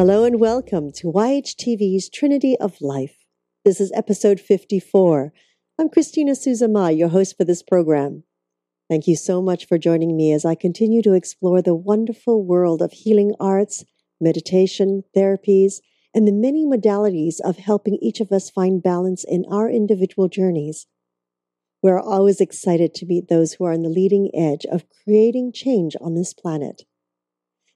Hello and welcome to YHTV's Trinity of Life. This is episode 54. I'm Christina Suzama, your host for this program. Thank you so much for joining me as I continue to explore the wonderful world of healing arts, meditation, therapies, and the many modalities of helping each of us find balance in our individual journeys. We're always excited to meet those who are on the leading edge of creating change on this planet.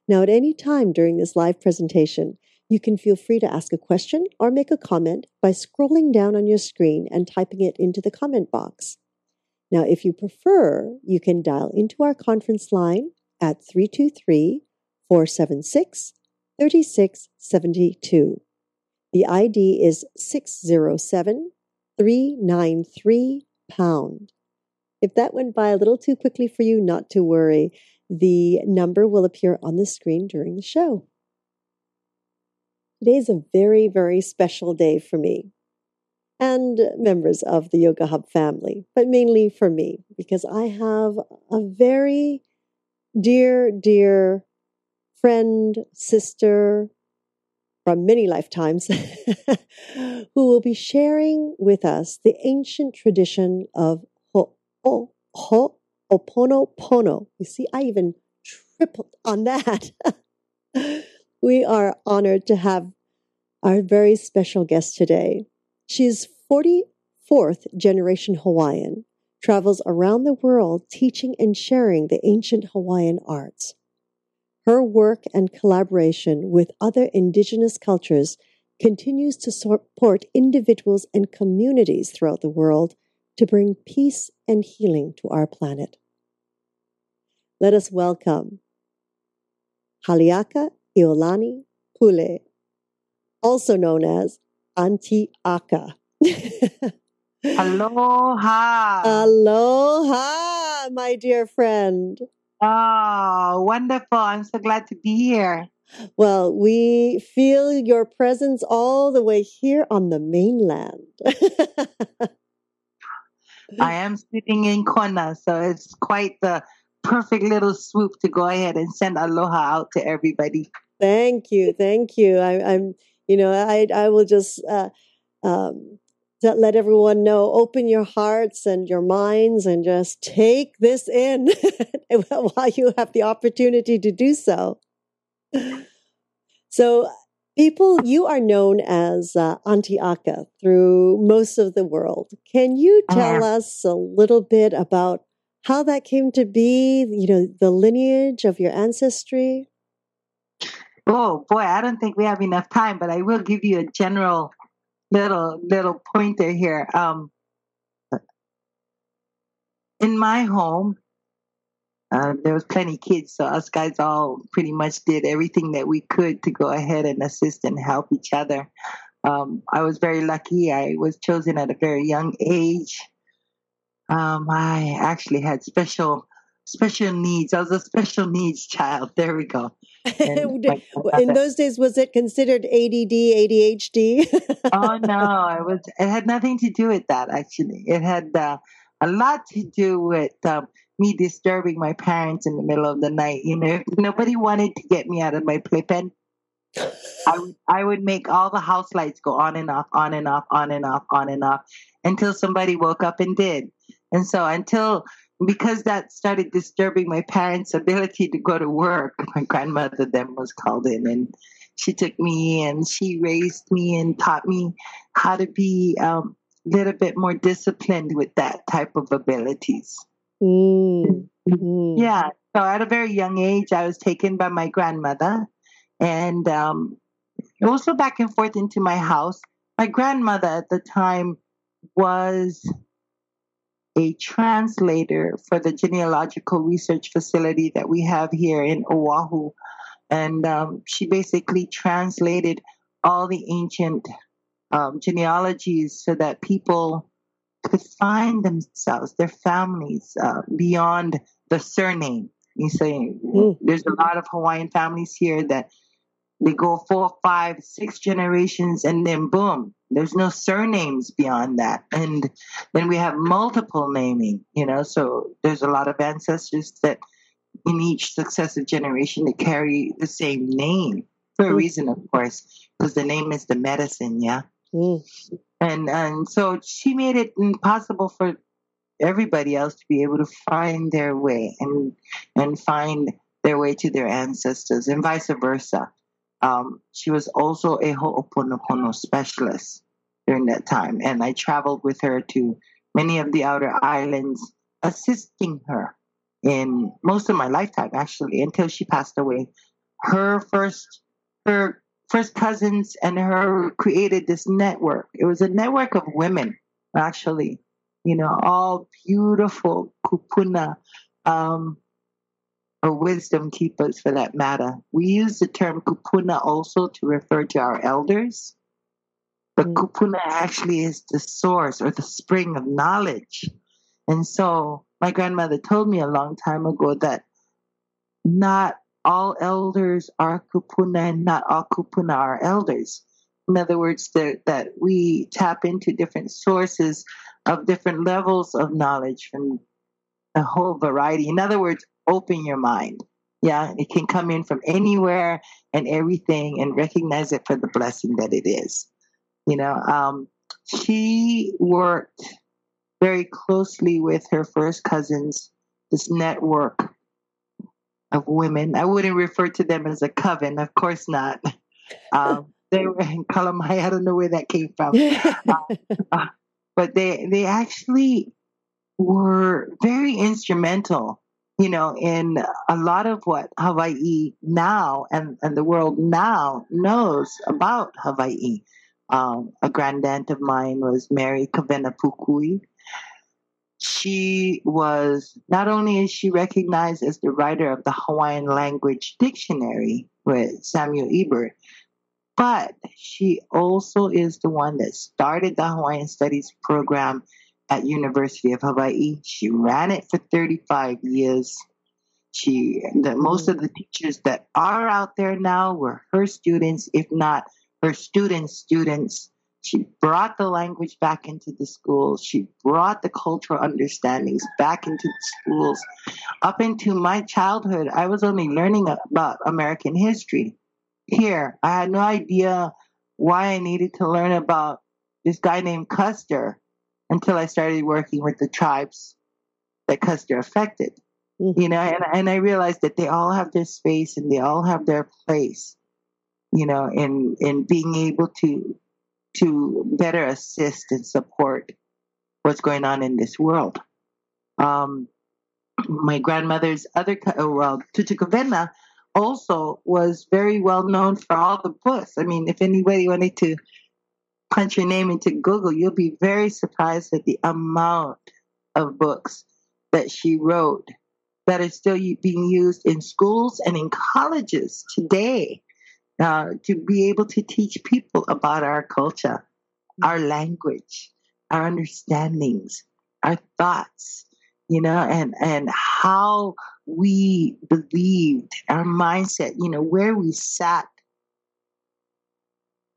Now, at any time during this live presentation, you can feel free to ask a question or make a comment by scrolling down on your screen and typing it into the comment box. Now, if you prefer, you can dial into our conference line at 323 476 3672. The ID is 607 393 pound. If that went by a little too quickly for you, not to worry. The number will appear on the screen during the show. Today is a very, very special day for me and members of the Yoga Hub family, but mainly for me because I have a very dear, dear friend, sister from many lifetimes who will be sharing with us the ancient tradition of ho, ho, ho, Oponopono. You see, I even tripled on that. we are honored to have our very special guest today. She is 44th generation Hawaiian, travels around the world teaching and sharing the ancient Hawaiian arts. Her work and collaboration with other indigenous cultures continues to support individuals and communities throughout the world to bring peace and healing to our planet. Let us welcome Haleaka Iolani Pule, also known as Auntie Aka. Aloha. Aloha, my dear friend. Oh, wonderful. I'm so glad to be here. Well, we feel your presence all the way here on the mainland. I am sitting in Kona, so it's quite the perfect little swoop to go ahead and send aloha out to everybody. Thank you, thank you. I, am you know, I I will just uh, um, let everyone know. Open your hearts and your minds, and just take this in while you have the opportunity to do so. So People, you are known as uh, Auntie Aka through most of the world. Can you tell uh-huh. us a little bit about how that came to be? You know, the lineage of your ancestry. Oh boy, I don't think we have enough time, but I will give you a general little little pointer here. Um, in my home, uh, there was plenty kids, so us guys all pretty much did everything that we could to go ahead and assist and help each other. Um, I was very lucky. I was chosen at a very young age. Um, I actually had special special needs. I was a special needs child. There we go. In those days, was it considered ADD, ADHD? oh no, it was. It had nothing to do with that. Actually, it had uh, a lot to do with um, me disturbing my parents in the middle of the night. You know, nobody wanted to get me out of my playpen. I would, I would make all the house lights go on and off, on and off, on and off, on and off until somebody woke up and did. And so until because that started disturbing my parents' ability to go to work, my grandmother then was called in and she took me and she raised me and taught me how to be a um, little bit more disciplined with that type of abilities. Mm-hmm. Yeah. So at a very young age, I was taken by my grandmother, and um, also back and forth into my house. My grandmother at the time was a translator for the genealogical research facility that we have here in Oahu. And um, she basically translated all the ancient um, genealogies so that people could find themselves, their families, uh, beyond the surname. You say mm. there's a lot of Hawaiian families here that they go four, five, six generations, and then boom, there's no surnames beyond that. And then we have multiple naming, you know, so there's a lot of ancestors that in each successive generation they carry the same name. for a reason, of course, because the name is the medicine, yeah. And and so she made it impossible for everybody else to be able to find their way and and find their way to their ancestors, and vice versa. Um, she was also a Ho'oponopono specialist during that time, and I traveled with her to many of the outer islands, assisting her in most of my lifetime, actually, until she passed away. Her first, her first cousins and her created this network. It was a network of women, actually, you know, all beautiful kupuna, um, or wisdom keepers for that matter. We use the term kupuna also to refer to our elders. But mm. kupuna actually is the source or the spring of knowledge. And so my grandmother told me a long time ago that not all elders are kupuna and not all kupuna are elders. In other words, that, that we tap into different sources of different levels of knowledge from a whole variety. In other words, open your mind. Yeah, it can come in from anywhere and everything and recognize it for the blessing that it is. You know, um, she worked very closely with her first cousins, this network of women. I wouldn't refer to them as a coven, of course not. Um, they were in Kalamai. I don't know where that came from. uh, uh, but they they actually were very instrumental, you know, in a lot of what Hawaii now and, and the world now knows about Hawaii. Um, a grandaunt of mine was Mary Kawena Pukui, she was not only is she recognized as the writer of the Hawaiian language dictionary with Samuel Elbert, but she also is the one that started the Hawaiian Studies program at University of Hawaii. She ran it for 35 years. She, the, most of the teachers that are out there now were her students, if not her students' students. She brought the language back into the schools. She brought the cultural understandings back into the schools. Up into my childhood, I was only learning about American history. Here, I had no idea why I needed to learn about this guy named Custer until I started working with the tribes that Custer affected. Mm-hmm. You know, and, and I realized that they all have their space and they all have their place, you know, in, in being able to to better assist and support what's going on in this world. Um, my grandmother's other, uh, well, Tutu Kawena also was very well known for all the books. I mean, if anybody wanted to punch your name into Google, you'll be very surprised at the amount of books that she wrote that are still being used in schools and in colleges today uh, to be able to teach people about our culture, our language, our understandings, our thoughts, you know, and, and how we believed, our mindset, you know, where we sat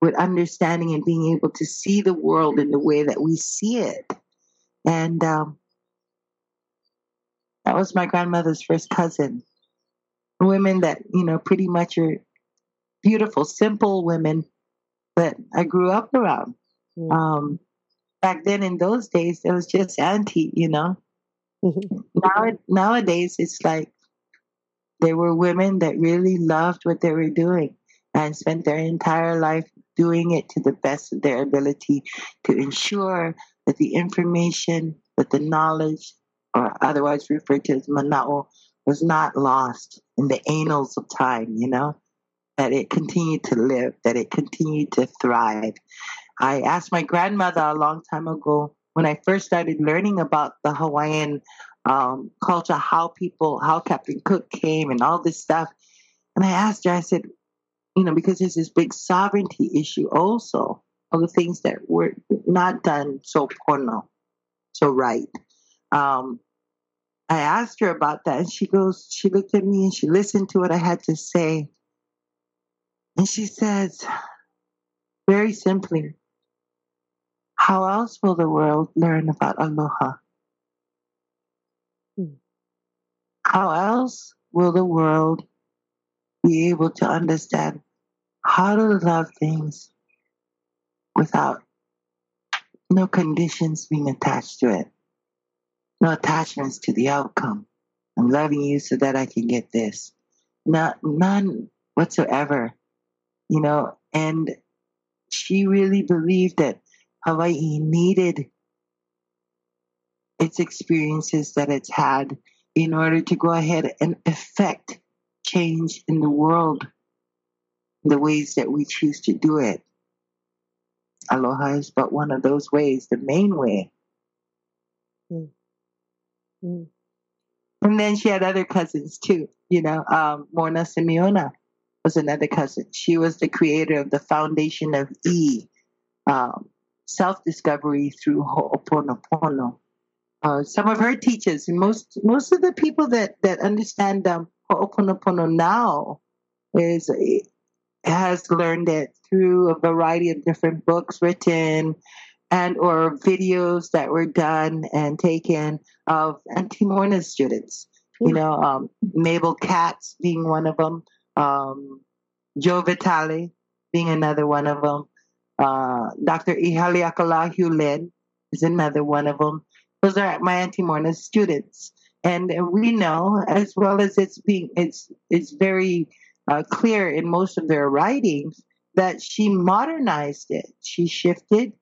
with understanding and being able to see the world in the way that we see it. And um, that was my grandmother's first cousin. Women that, you know, pretty much are beautiful, simple women that I grew up around. Um, back then, in those days, it was just auntie, you know. Mm-hmm. Now, nowadays, it's like there were women that really loved what they were doing and spent their entire life doing it to the best of their ability to ensure that the information, that the knowledge, or otherwise referred to as mana'o, was not lost in the annals of time, you know? That it continued to live, that it continued to thrive. I asked my grandmother a long time ago when I first started learning about the Hawaiian um, culture, how people, how Captain Cook came and all this stuff. And I asked her, I said, you know, because there's this big sovereignty issue also of the things that were not done so pono, so right. Um, I asked her about that and she goes, she looked at me and she listened to what I had to say. And she says, very simply, how else will the world learn about aloha? Hmm. How else will the world be able to understand how to love things without no conditions being attached to it, no attachments to the outcome. I'm loving you so that I can get this. Not none whatsoever, you know. And she really believed that Hawaii needed its experiences that it's had in order to go ahead and affect change in the world the ways that we choose to do it. Aloha is but one of those ways, the main way. Mm. Mm. And then she had other cousins too, you know. Um, Morrnah Simeona was another cousin. She was the creator of the Foundation of E, um, self discovery through Ho'oponopono. Uh, some of her teachers, most most of the people that that understand um, Ho'oponopono now, is has learned it through a variety of different books written and or videos that were done and taken of Auntie Morrnah's students. You know, um, Mabel Katz being one of them, um, Joe Vitale being another one of them, uh, Dr. Ihaleakala Hew Len is another one of them. Those are my Auntie Morrnah's students. And we know, as well as it's being, it's, it's very uh, clear in most of their writings, that she modernized it. She shifted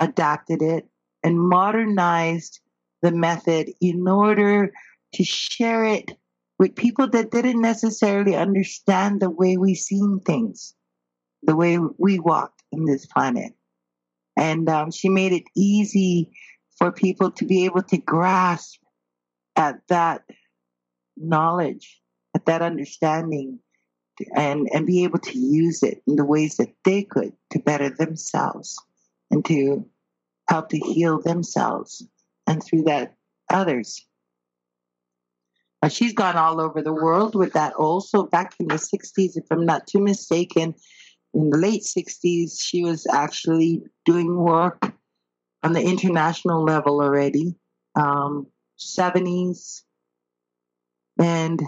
adapted it, and modernized the method in order to share it with people that didn't necessarily understand the way we seen things, the way we walked in this planet. And um, she made it easy for people to be able to grasp at that knowledge, at that understanding, and, and be able to use it in the ways that they could to better themselves and to help to heal themselves and through that others. She's gone all over the world with that also. Back in the 60s, if I'm not too mistaken, in the late 60s, she was actually doing work on the international level already. Um, 70s. And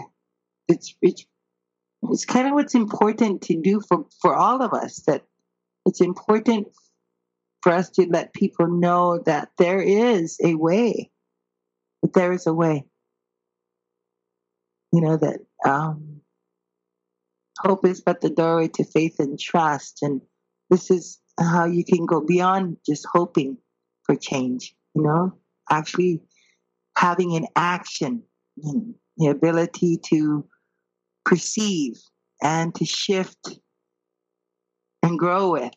it's, it's, it's kind of what's important to do for, for all of us that it's important for us to let people know that there is a way, that there is a way. You know, that um, hope is but the doorway to faith and trust. And this is how you can go beyond just hoping for change, you know, actually having an action, the ability to perceive and to shift and grow with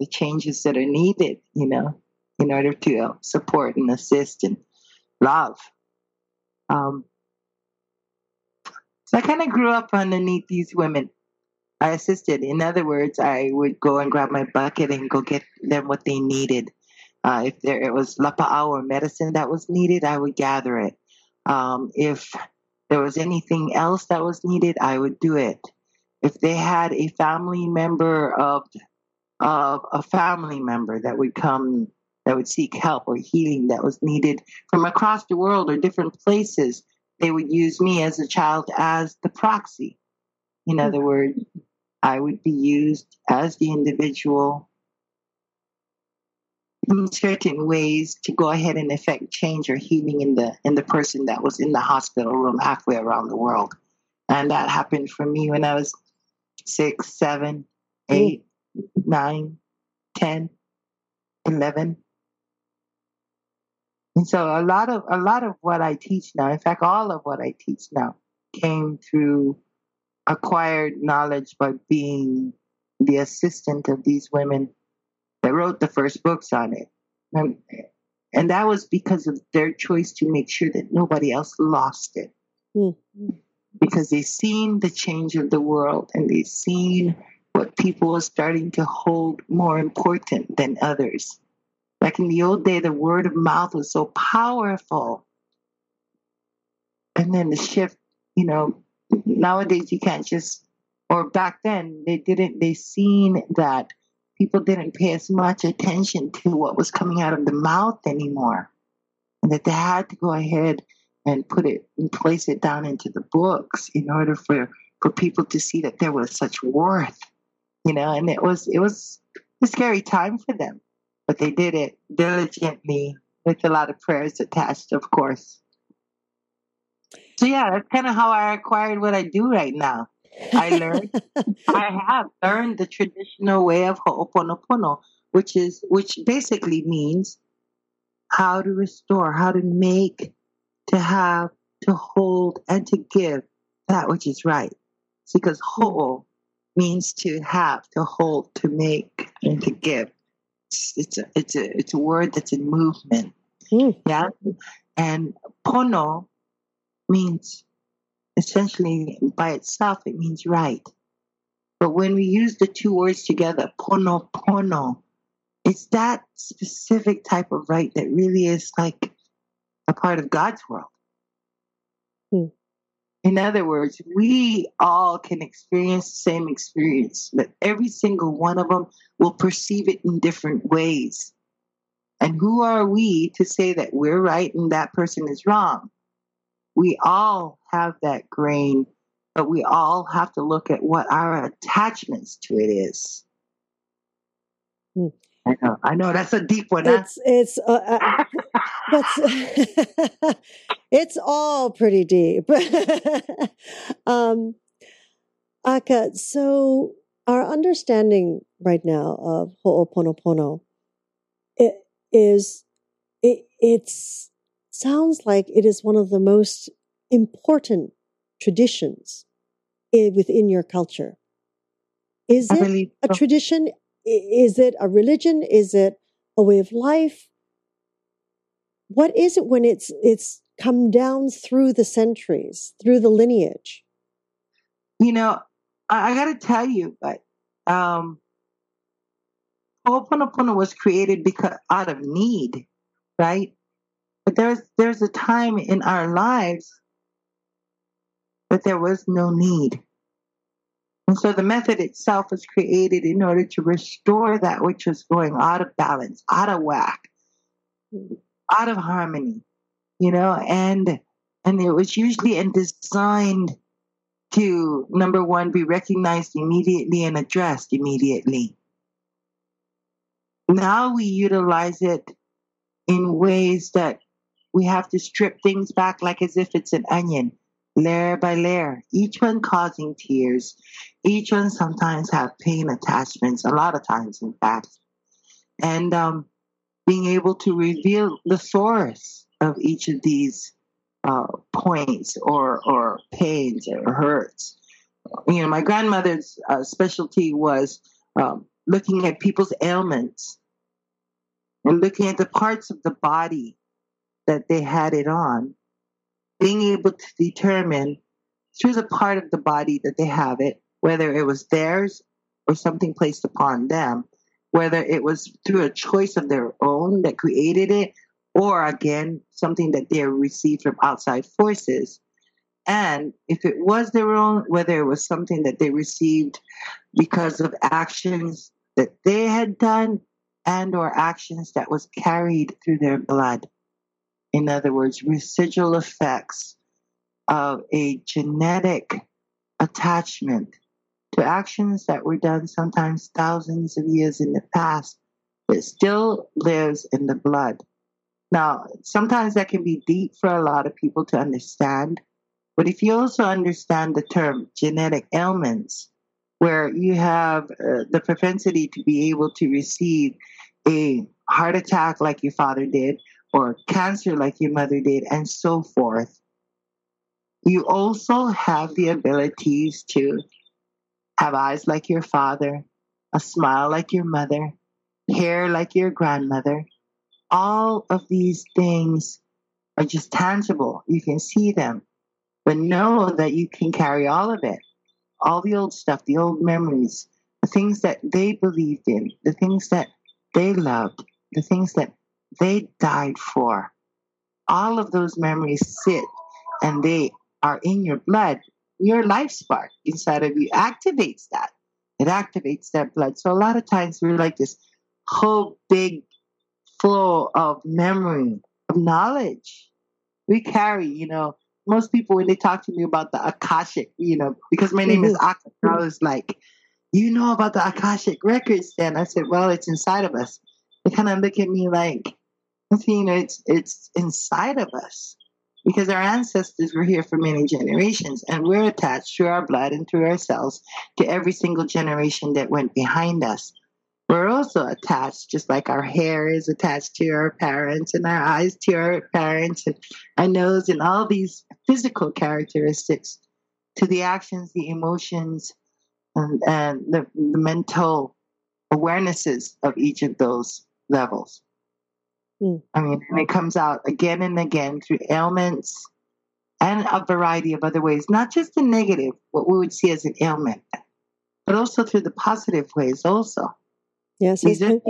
the changes that are needed, you know, in order to uh, support and assist and love. Um, so I kind of grew up underneath these women. I assisted. In other words, I would go and grab my bucket and go get them what they needed. Uh, if there it was lapa'au or medicine that was needed, I would gather it. Um, if there was anything else that was needed, I would do it. If they had a family member of of a family member that would come that would seek help or healing that was needed from across the world or different places they would use me as a child as the proxy in other mm-hmm. words i would be used as the individual in certain ways to go ahead and effect change or healing in the in the person that was in the hospital room halfway around the world and that happened for me when i was six seven eight nine, 10, 11. And so a lot of a lot of what I teach now, in fact, all of what I teach now, came through acquired knowledge by being the assistant of these women that wrote the first books on it. And, and that was because of their choice to make sure that nobody else lost it. Mm-hmm. Because they seen the change of the world and they seen what people are starting to hold more important than others. Like in the old day, the word of mouth was so powerful. And then the shift, you know, nowadays you can't just, or back then they didn't, they seen that people didn't pay as much attention to what was coming out of the mouth anymore. And that they had to go ahead and put it and place it down into the books in order for, for people to see that there was such worth you know, and it was it was a scary time for them, but they did it diligently with a lot of prayers attached, of course. So yeah, that's kind of how I acquired what I do right now. I learned, I have learned the traditional way of Ho'oponopono, which is, which basically means how to restore, how to make, to have, to hold, and to give that which is right. Because hmm. Ho'o means to have, to hold, to make, and to give. It's, it's a, it's a, it's a word that's in movement. Mm. Yeah. And Pono means essentially by itself, it means right. But when we use the two words together, pono pono, it's that specific type of right that really is like a part of God's world. Hmm. In other words, we all can experience the same experience, but every single one of them will perceive it in different ways. And who are we to say that we're right and that person is wrong? we all have that grain, but we all have to look at what our attachments to it is. Hmm. I know, I know that's a deep one. It's huh? it's uh, uh, that's it's all pretty deep. um, Aka, so our understanding right now of Ho'oponopono it is it, it's sounds like it is one of the most important traditions within your culture. Is it a tradition? Is it a religion? Is it a way of life? What is it when it's it's come down through the centuries, through the lineage? You know, I, I got to tell you, but um, Ho'oponopono was created because out of need, right? But there's there's a time in our lives that there was no need. And so the method itself was created in order to restore that which was going out of balance, out of whack, out of harmony, you know, and and it was usually and designed to number one be recognized immediately and addressed immediately. Now we utilize it in ways that we have to strip things back like as if it's an onion, layer by layer, each one causing tears. Each one sometimes have pain attachments, a lot of times, in fact. And um, being able to reveal the source of each of these uh, points or, or pains or hurts. You know, my grandmother's uh, specialty was um, looking at people's ailments and looking at the parts of the body that they had it on, being able to determine through the part of the body that they have it, whether it was theirs or something placed upon them, whether it was through a choice of their own that created it, or again, something that they received from outside forces. And if it was their own, whether it was something that they received because of actions that they had done and or actions that was carried through their blood. In other words, residual effects of a genetic attachment to actions that were done sometimes thousands of years in the past that still lives in the blood. Now, sometimes that can be deep for a lot of people to understand, but if you also understand the term genetic ailments, where you have uh, the propensity to be able to receive a heart attack like your father did, or cancer like your mother did, and so forth. You also have the abilities to have eyes like your father, a smile like your mother, hair like your grandmother. All of these things are just tangible. You can see them, but know that you can carry all of it. All the old stuff, the old memories, the things that they believed in, the things that they loved, the things that they died for. All of those memories sit and they are in your blood. Your life spark inside of you activates that. It activates that blood. So a lot of times we're like this whole big flow of memory, of knowledge. We carry, you know, most people when they talk to me about the Akashic, you know, because my name mm-hmm. is Aka, I was like, you know about the Akashic records then? I said, well, it's inside of us. They kind of look at me like, you know, it's, it's inside of us because our ancestors were here for many generations and we're attached through our blood and through our cells to every single generation that went behind us. We're also attached, just like our hair is attached to our parents and our eyes to our parents and our nose and all these physical characteristics to the actions, the emotions, and, and the, the mental awarenesses of each of those levels. Mm. I mean, and it comes out again and again through ailments and a variety of other ways, not just the negative, what we would see as an ailment, but also through the positive ways also. Yes, and,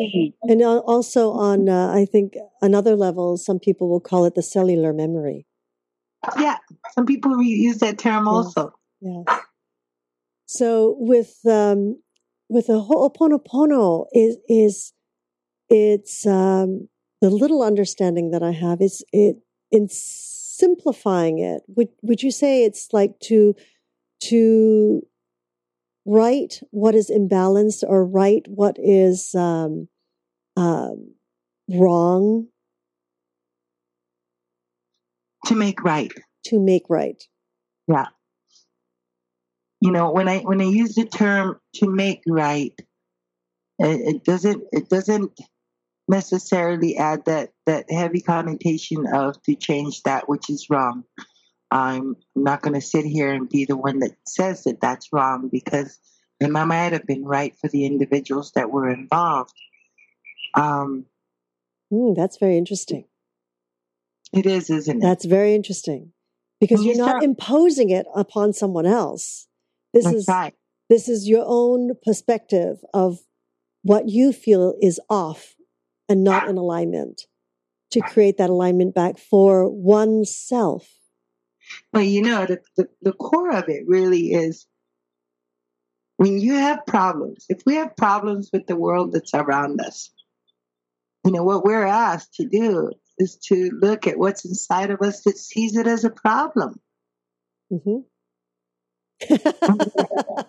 and also on, uh, I think, another level, some people will call it the cellular memory. Yeah, some people use that term yes. also. Yeah. So with um, with the Ho'oponopono is is it's um, the little understanding that I have is it in simplifying it. Would would you say it's like to to write what is imbalanced or write what is um, um, wrong? To make right. To make right. Yeah. You know when i when i use the term to make right it, it doesn't it doesn't necessarily add that that heavy connotation of to change that which is wrong. I'm not going to sit here and be the one that says that that's wrong because it might have been right for the individuals that were involved. Um mm, that's very interesting. It is isn't it? That's very interesting because you're not imposing it upon someone else. This That's is right. this is your own perspective of what you feel is off and not in alignment to create that alignment back for oneself. Well, you know, the, the, the core of it really is when you have problems, if we have problems with the world that's around us, you know, what we're asked to do is to look at what's inside of us that sees it as a problem. Mm-hmm.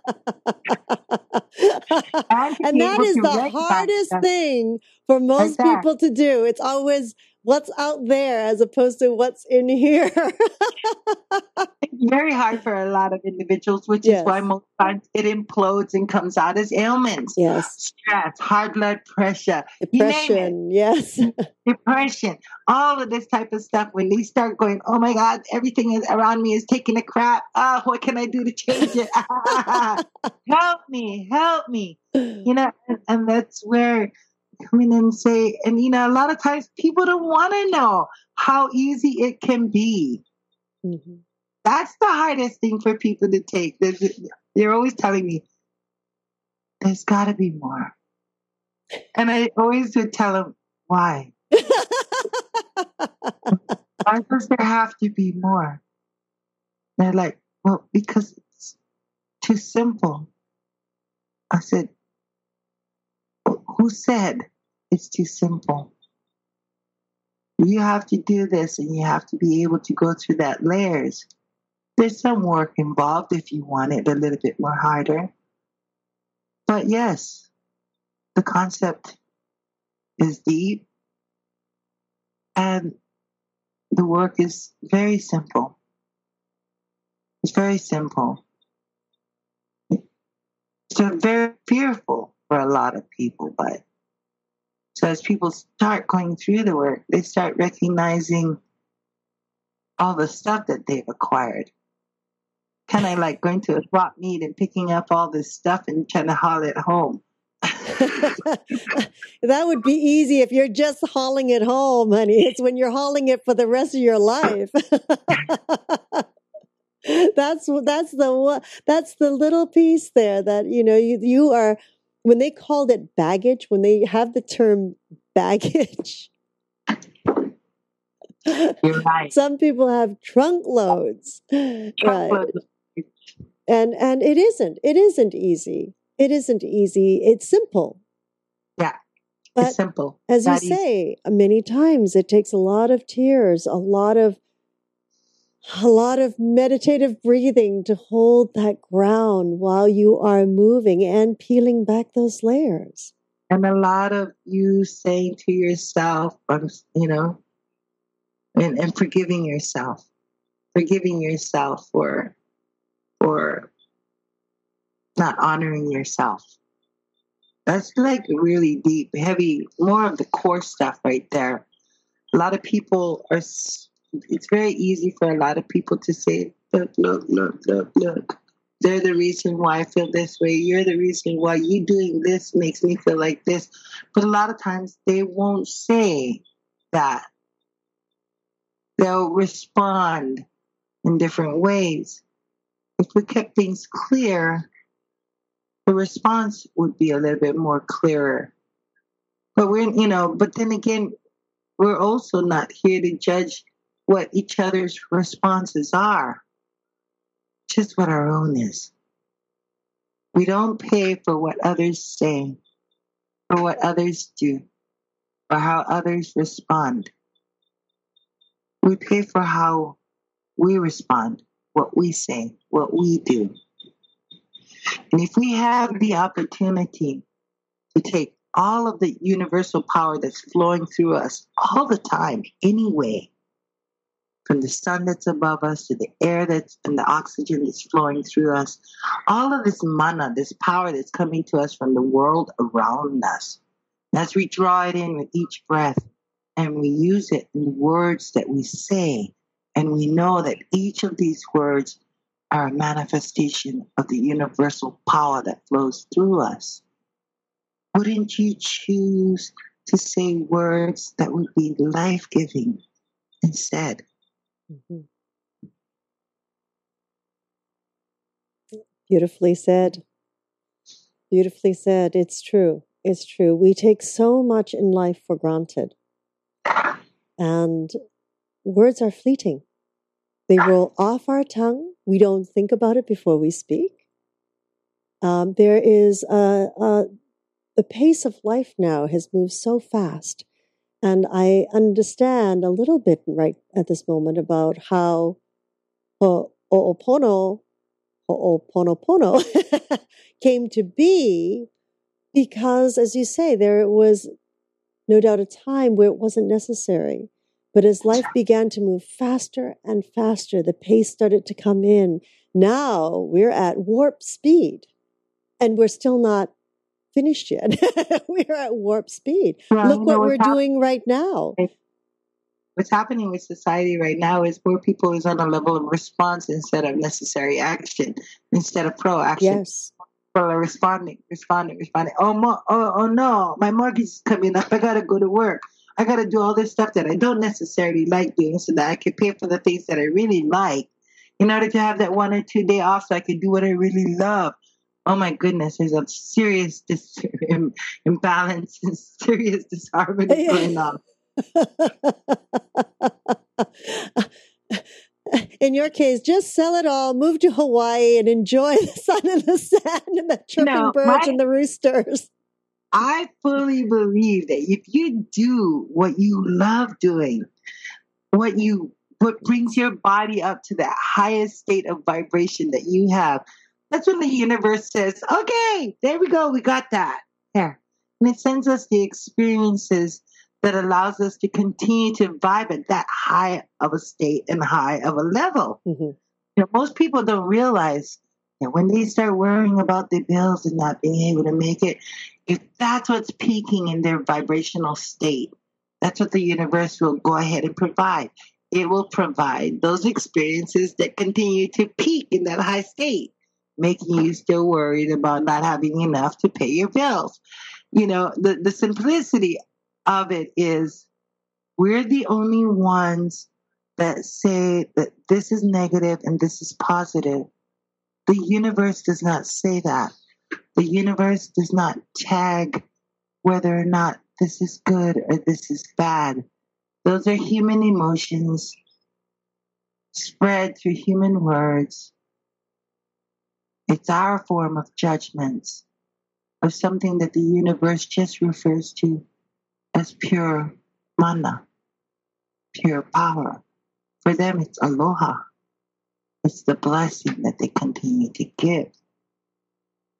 and that is the hardest thing for most exactly. people to do. It's always what's out there as opposed to what's in here. it's very hard for a lot of individuals, which is why most times it implodes and comes out as ailments. Yes. Stress, high blood pressure, depression, yes. depression, all of this type of stuff. When they start going, oh my God, everything is around me is taking a crap. Oh, what can I do to change it? help me, help me. You know, and, and that's where come in and say, and you know, a lot of times people don't want to know how easy it can be. Mm-hmm. That's the hardest thing for people to take. They're, they're always telling me, there's got to be more. And I always would tell them, why? why does there have to be more? They're like, well, because it's too simple. I said, who said it's too simple? You have to do this and you have to be able to go through that layers. There's some work involved if you want it a little bit more harder. But yes, the concept is deep and the work is very simple. It's very simple. So very fearful for a lot of people, but so as people start going through the work, they start recognizing all the stuff that they've acquired. Kind of like going to a swap meet and picking up all this stuff and trying to haul it home. that would be easy if you're just hauling it home, honey. It's when you're hauling it for the rest of your life. that's that's the that's the little piece there that you know you you are when they called it baggage, when they have the term baggage, right. some people have trunk loads, trunk right? Loads. And and it isn't. It isn't easy. It isn't easy. It's simple. Yeah. But it's simple. As you say, many times it takes a lot of tears, a lot of a lot of meditative breathing to hold that ground while you are moving and peeling back those layers. And a lot of you saying to yourself, um, you know, and, and forgiving yourself, forgiving yourself for for not honoring yourself. That's like really deep, heavy, more of the core stuff right there. A lot of people are it's very easy for a lot of people to say, look, look, look, look, look. They're the reason why I feel this way. You're the reason why you doing this makes me feel like this. But a lot of times they won't say that. They'll respond in different ways. If we kept things clear, the response would be a little bit more clearer. But we're, you know, but then again, we're also not here to judge what each other's responses are, just what our own is. We don't pay for what others say, for what others do, or how others respond. We pay for how we respond, what we say, what we do. And if we have the opportunity to take all of the universal power that's flowing through us all the time, anyway, from the sun that's above us to the air that's and the oxygen that's flowing through us. All of this mana, this power that's coming to us from the world around us. As we draw it in with each breath and we use it in the words that we say, and we know that each of these words are a manifestation of the universal power that flows through us. Wouldn't you choose to say words that would be life giving instead? Mm-hmm. Beautifully said. Beautifully said. It's true. It's true. We take so much in life for granted. And words are fleeting. They roll off our tongue. We don't think about it before we speak. Um, there is a, a, the pace of life now has moved so fast and I understand a little bit right at this moment about how Ho'opono, Ho'oponopono came to be because, as you say, there was no doubt a time where it wasn't necessary. But as life began to move faster and faster, the pace started to come in. Now we're at warp speed and we're still not finished yet. we're at warp speed. Well, Look what we're doing right now. What's happening with society right now is more people is on a level of response instead of necessary action, instead of proaction. Yes. People are responding, responding, responding. Oh, mo- oh, oh no, my mortgage is coming up. I gotta go to work. I gotta do all this stuff that I don't necessarily like doing, so that I can pay for the things that I really like, in order to have that one or two day off, so I can do what I really love oh my goodness, there's a serious dis- imbalance and serious disharmony going on. In your case, just sell it all, move to Hawaii, and enjoy the sun and the sand and the chirping no, birds my, and the roosters. I fully believe that if you do what you love doing, what you what brings your body up to that highest state of vibration that you have, that's when the universe says, okay, there we go, we got that. There. And it sends us the experiences that allows us to continue to vibe at that high of a state and high of a level. Mm-hmm. You know, most people don't realize that when they start worrying about their bills and not being able to make it, if that's what's peaking in their vibrational state, that's what the universe will go ahead and provide. It will provide those experiences that continue to peak in that high state making you still worried about not having enough to pay your bills. You know, the, the simplicity of it is we're the only ones that say that this is negative and this is positive. The universe does not say that. The universe does not tag whether or not this is good or this is bad. Those are human emotions spread through human words it's our form of judgments of something that the universe just refers to as pure mana, pure power. For them, it's aloha. It's the blessing that they continue to give.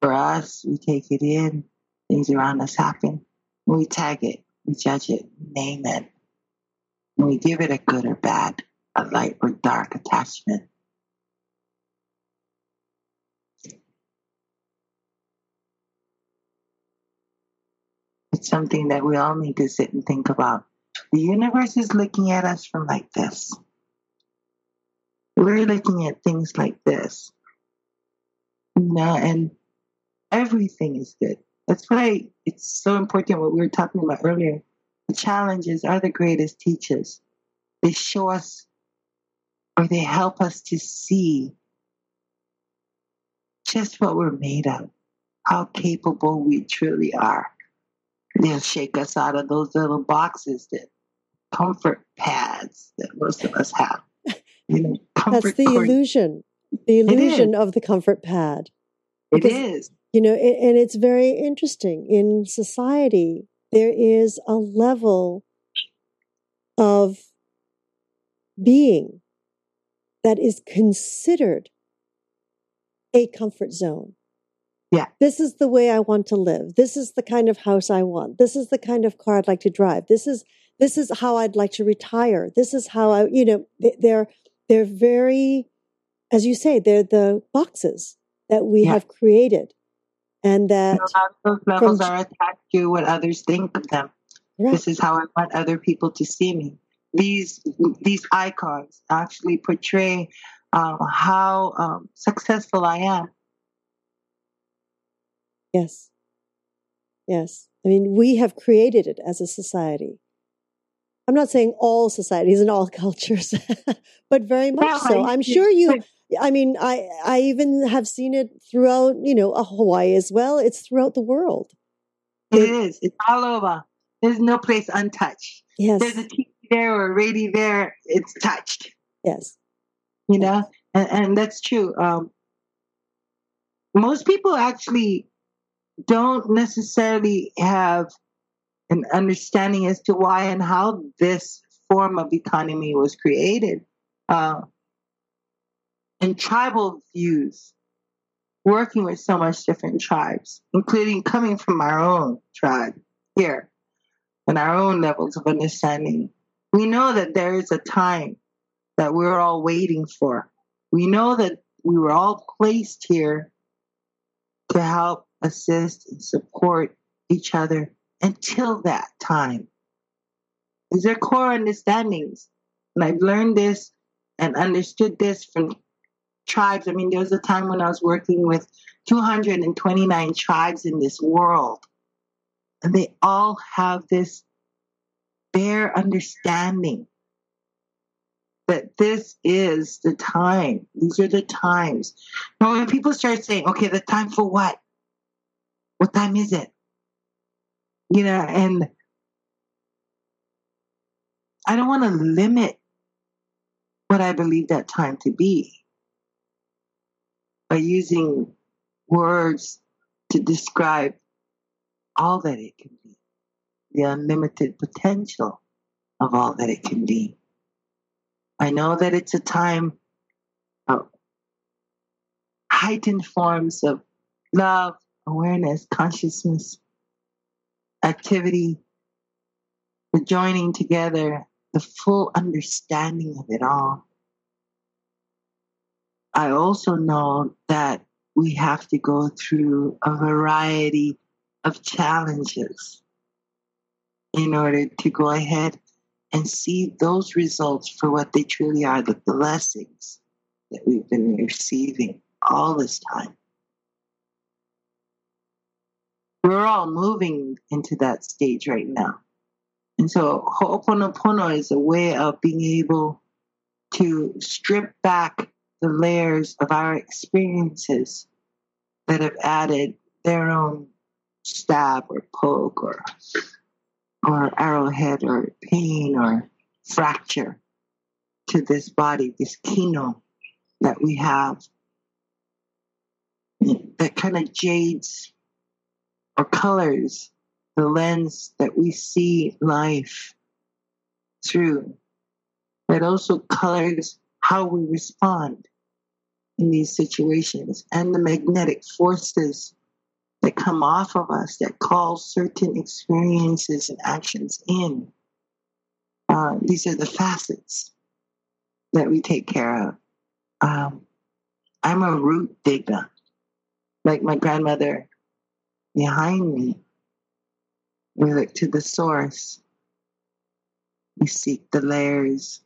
For us, we take it in, things around us happen, we tag it, we judge it, name it, and we give it a good or bad, a light or dark attachment. It's something that we all need to sit and think about. The universe is looking at us from like this. We're looking at things like this. You know, and everything is good. That's why it's so important what we were talking about earlier. The challenges are the greatest teachers. They show us or they help us to see just what we're made of, how capable we truly are. They'll shake us out of those little boxes that comfort pads that most of us have. You know, That's the cord. illusion, the illusion of the comfort pad. Because, it is. You know, it, and it's very interesting. In society, there is a level of being that is considered a comfort zone. Yeah. This is the way I want to live. This is the kind of house I want. This is the kind of car I'd like to drive. This is this is how I'd like to retire. This is how I, you know, they're they're very as you say, they're the boxes that we yeah. have created. And that those levels from, are attached to what others think of them. Right. This is how I want other people to see me. These these icons actually portray um, how um, successful I am Yes. Yes. I mean, we have created it as a society. I'm not saying all societies and all cultures, but very much so. I'm sure you, I mean, I, I even have seen it throughout, you know, Hawaii as well. It's throughout the world. It, it is. It's all over. There's no place untouched. Yes. There's a TV there or a radio there. It's touched. Yes. You know, and, and that's true. Um, most people actually don't necessarily have an understanding as to why and how this form of economy was created. Uh, and tribal views, working with so much different tribes, including coming from our own tribe here and our own levels of understanding. We know that there is a time that we're all waiting for. We know that we were all placed here to help assist, and support each other until that time. These are core understandings. And I've learned this and understood this from tribes. I mean, there was a time when I was working with 229 tribes in this world, and they all have this bare understanding that this is the time. These are the times. Now, when people start saying, okay, the time for what? What time is it? You know, and I don't want to limit what I believe that time to be by using words to describe all that it can be, the unlimited potential of all that it can be. I know that it's a time of heightened forms of love, awareness, consciousness, activity, the joining together, the full understanding of it all. I also know that we have to go through a variety of challenges in order to go ahead and see those results for what they truly are the blessings that we've been receiving all this time. We're all moving into that stage right now. And so Ho'oponopono is a way of being able to strip back the layers of our experiences that have added their own stab or poke or or arrowhead or pain or fracture to this body, this kino that we have that kind of jades or colors the lens that we see life through. It also colors how we respond in these situations and the magnetic forces that come off of us that call certain experiences and actions in. Uh, these are the facets that we take care of. Um, I'm a root digger, like my grandmother behind me. We look to the source. We seek the layers.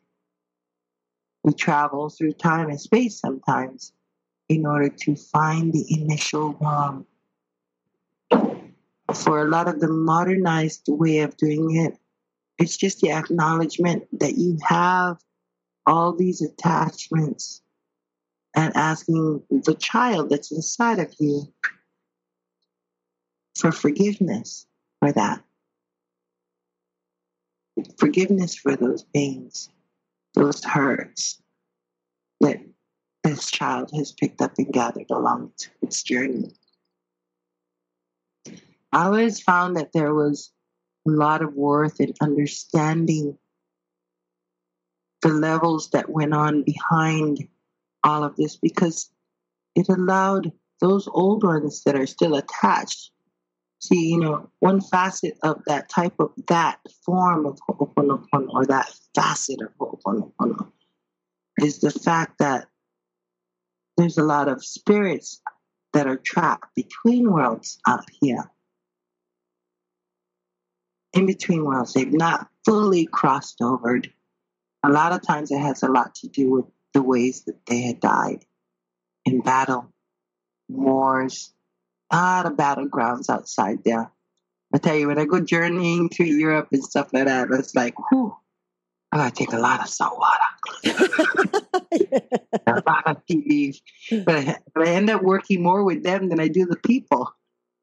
We travel through time and space sometimes in order to find the initial one. For a lot of the modernized way of doing it, it's just the acknowledgement that you have all these attachments and asking the child that's inside of you for forgiveness for that. Forgiveness for those pains, those hurts that this child has picked up and gathered along its journey. I always found that there was a lot of worth in understanding the levels that went on behind all of this because it allowed those old ones that are still attached. See, you know, one facet of that type of that form of Ho'oponopono or that facet of Ho'oponopono is the fact that there's a lot of spirits that are trapped between worlds out here. In between worlds, they've not fully crossed over. A lot of times it has a lot to do with the ways that they had died in battle, wars, lot of battlegrounds outside there. I tell you, when I go journeying through Europe and stuff like that, it's like, whew, I gotta take a lot of salt water. yeah. A lot of TVs. But I, but I end up working more with them than I do the people.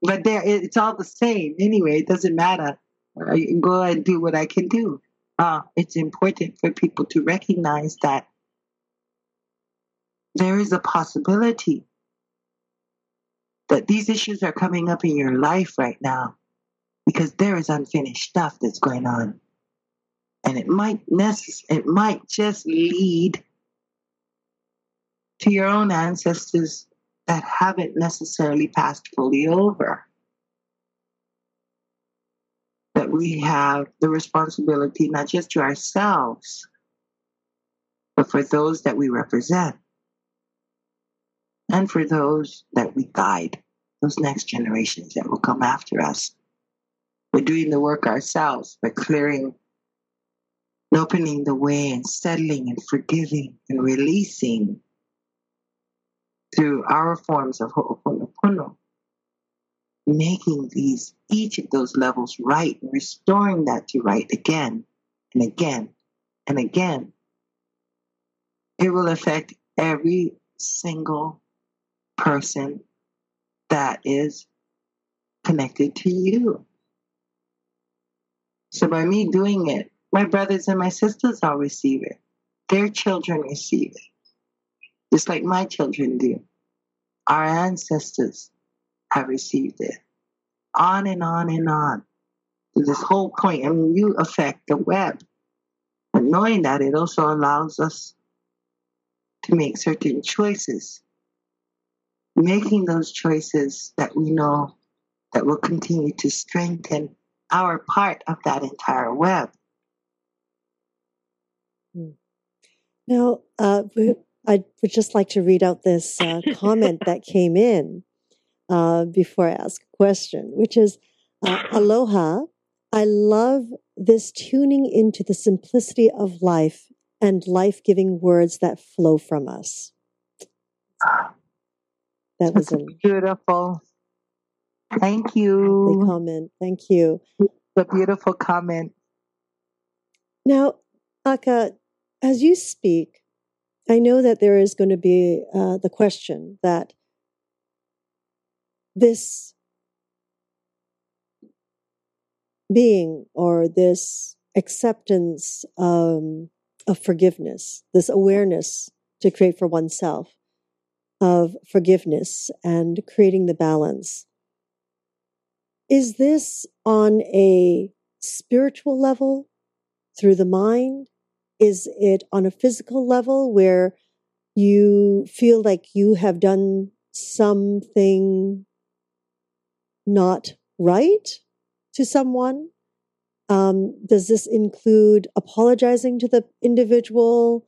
But there it's all the same anyway. It doesn't matter. I go and do what I can do. Uh, it's important for people to recognize that there is a possibility that these issues are coming up in your life right now because there is unfinished stuff that's going on. And it might necess- it might just lead to your own ancestors that haven't necessarily passed fully over. That we have the responsibility not just to ourselves but for those that we represent and for those that we guide, those next generations that will come after us. We're doing the work ourselves by clearing and opening the way and settling and forgiving and releasing through our forms of ho'oponopono, making these each of those levels right and restoring that to right again and again and again. It will affect every single person that is connected to you. So by me doing it, my brothers and my sisters all receive it. Their children receive it. Just like my children do. Our ancestors have received it. On and on and on. This whole point. I mean, you affect the web. But knowing that, it also allows us to make certain choices making those choices that we know that will continue to strengthen our part of that entire web. Hmm. Now, uh, I would just like to read out this uh, comment that came in uh, before I ask a question, which is uh, Aloha. I love this tuning into the simplicity of life and life giving words that flow from us. That was a beautiful. Thank you. Comment. Thank you. The beautiful comment. Now, Aka, as you speak, I know that there is going to be uh, the question that this being or this acceptance um, of forgiveness, this awareness to create for oneself, of forgiveness and creating the balance. Is this on a spiritual level through the mind? Is it on a physical level where you feel like you have done something not right to someone? Um, does this include apologizing to the individual?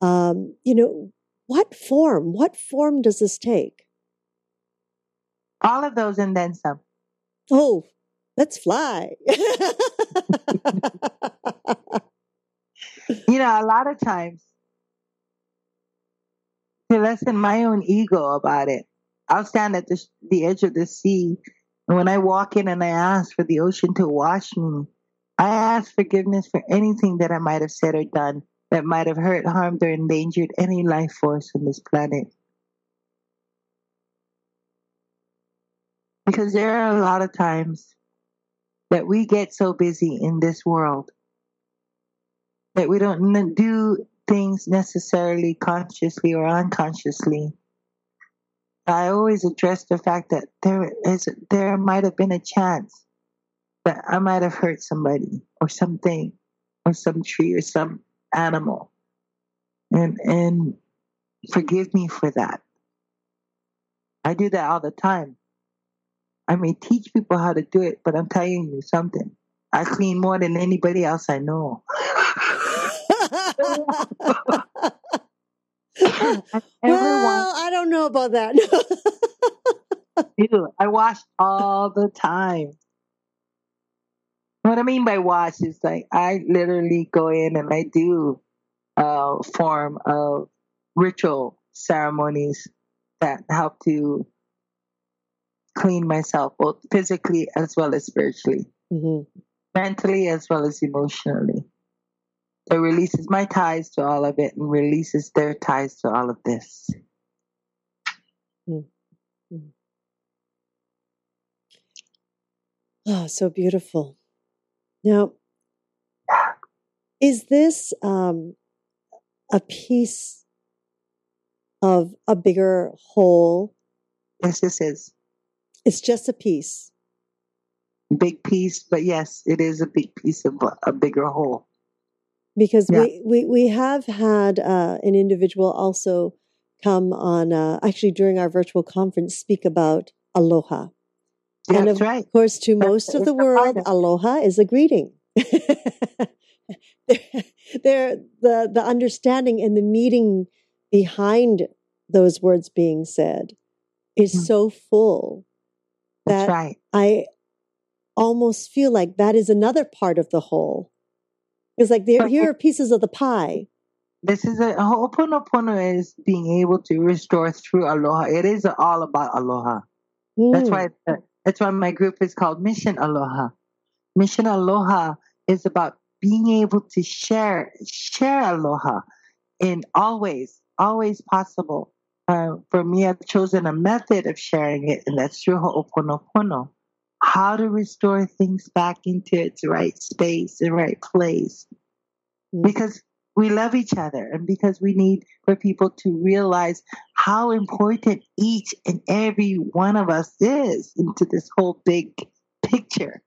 Um, you know, what form? What form does this take? All of those and then some. Oh, let's fly. you know, a lot of times to lessen my own ego about it, I'll stand at the, the edge of the sea. And when I walk in and I ask for the ocean to wash me, I ask forgiveness for anything that I might have said or done that might have hurt, harmed, or endangered any life force on this planet. Because there are a lot of times that we get so busy in this world that we don't do things necessarily consciously or unconsciously. I always address the fact that there is there might have been a chance that I might have hurt somebody or something or some tree or some animal. And and forgive me for that. I do that all the time. I may teach people how to do it, but I'm telling you something. I clean more than anybody else I know. well, I don't know about that. I wash all the time. What I mean by wash is like I literally go in and I do a form of ritual ceremonies that help to clean myself both physically as well as spiritually, mm-hmm. mentally as well as emotionally. It releases my ties to all of it and releases their ties to all of this. Mm-hmm. Oh, so beautiful. Now, is this um, a piece of a bigger whole? Yes, this is. It's just a piece. Big piece, but yes, it is a big piece of a bigger whole. Because yeah. we, we, we have had uh, an individual also come on, uh, actually during our virtual conference, speak about aloha. That's and of right. course, to That's most of the world, aloha is a greeting. there, the the understanding and the meaning behind those words being said is mm. so full that right. I almost feel like that is another part of the whole. It's like there, here are pieces of the pie. This is a Ho'oponopono is being able to restore through aloha. It is all about aloha. Mm. That's why that's why my group is called Mission Aloha. Mission Aloha is about being able to share share aloha in always always possible. Uh, for me, I've chosen a method of sharing it, and that's through Ho'oponopono. How to restore things back into its right space, the right place. Because we love each other and because we need for people to realize how important each and every one of us is into this whole big picture.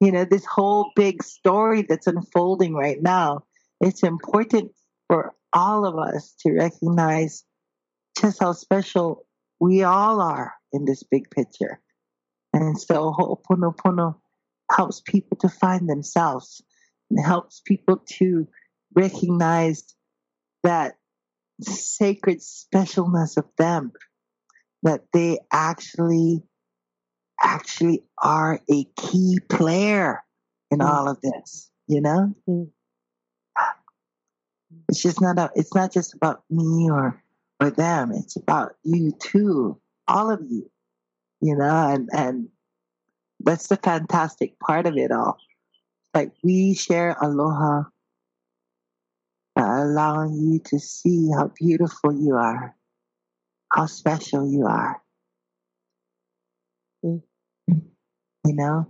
You know, this whole big story that's unfolding right now. It's important for all of us to recognize just how special we all are in this big picture. And so Ho'oponopono helps people to find themselves and helps people to recognize that sacred specialness of them, that they actually, actually are a key player in mm. all of this, you know? Mm. It's just not, a, it's not just about me or, or them. It's about you too, all of you, you know, and, and that's the fantastic part of it all. Like we share aloha allowing you to see how beautiful you are, how special you are. You know?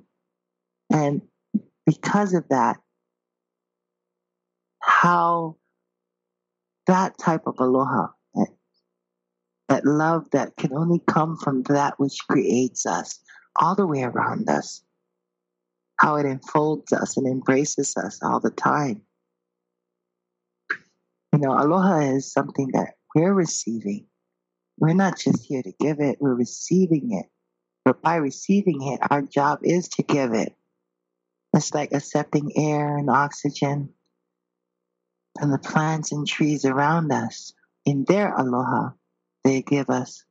And because of that, how that type of aloha, that, that love that can only come from that which creates us, all the way around us, how it enfolds us and embraces us all the time you know, aloha is something that we're receiving. We're not just here to give it, we're receiving it. But by receiving it, our job is to give it. It's like accepting air and oxygen and the plants and trees around us. In their aloha, they give us.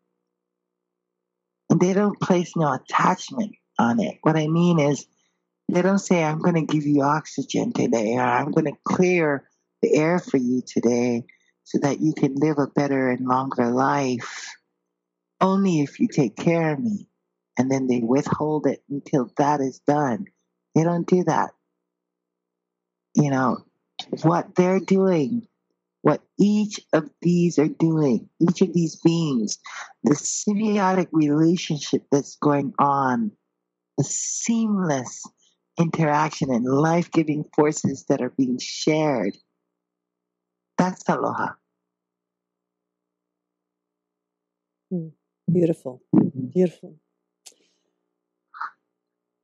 And they don't place no attachment on it. What I mean is, they don't say, I'm going to give you oxygen today, or I'm going to clear the air for you today so that you can live a better and longer life. Only if you take care of me. And then they withhold it until that is done. They don't do that. You know, what they're doing, what each of these are doing, each of these beings, the symbiotic relationship that's going on, the seamless interaction and life giving forces that are being shared. That's aloha. Mm, beautiful, beautiful.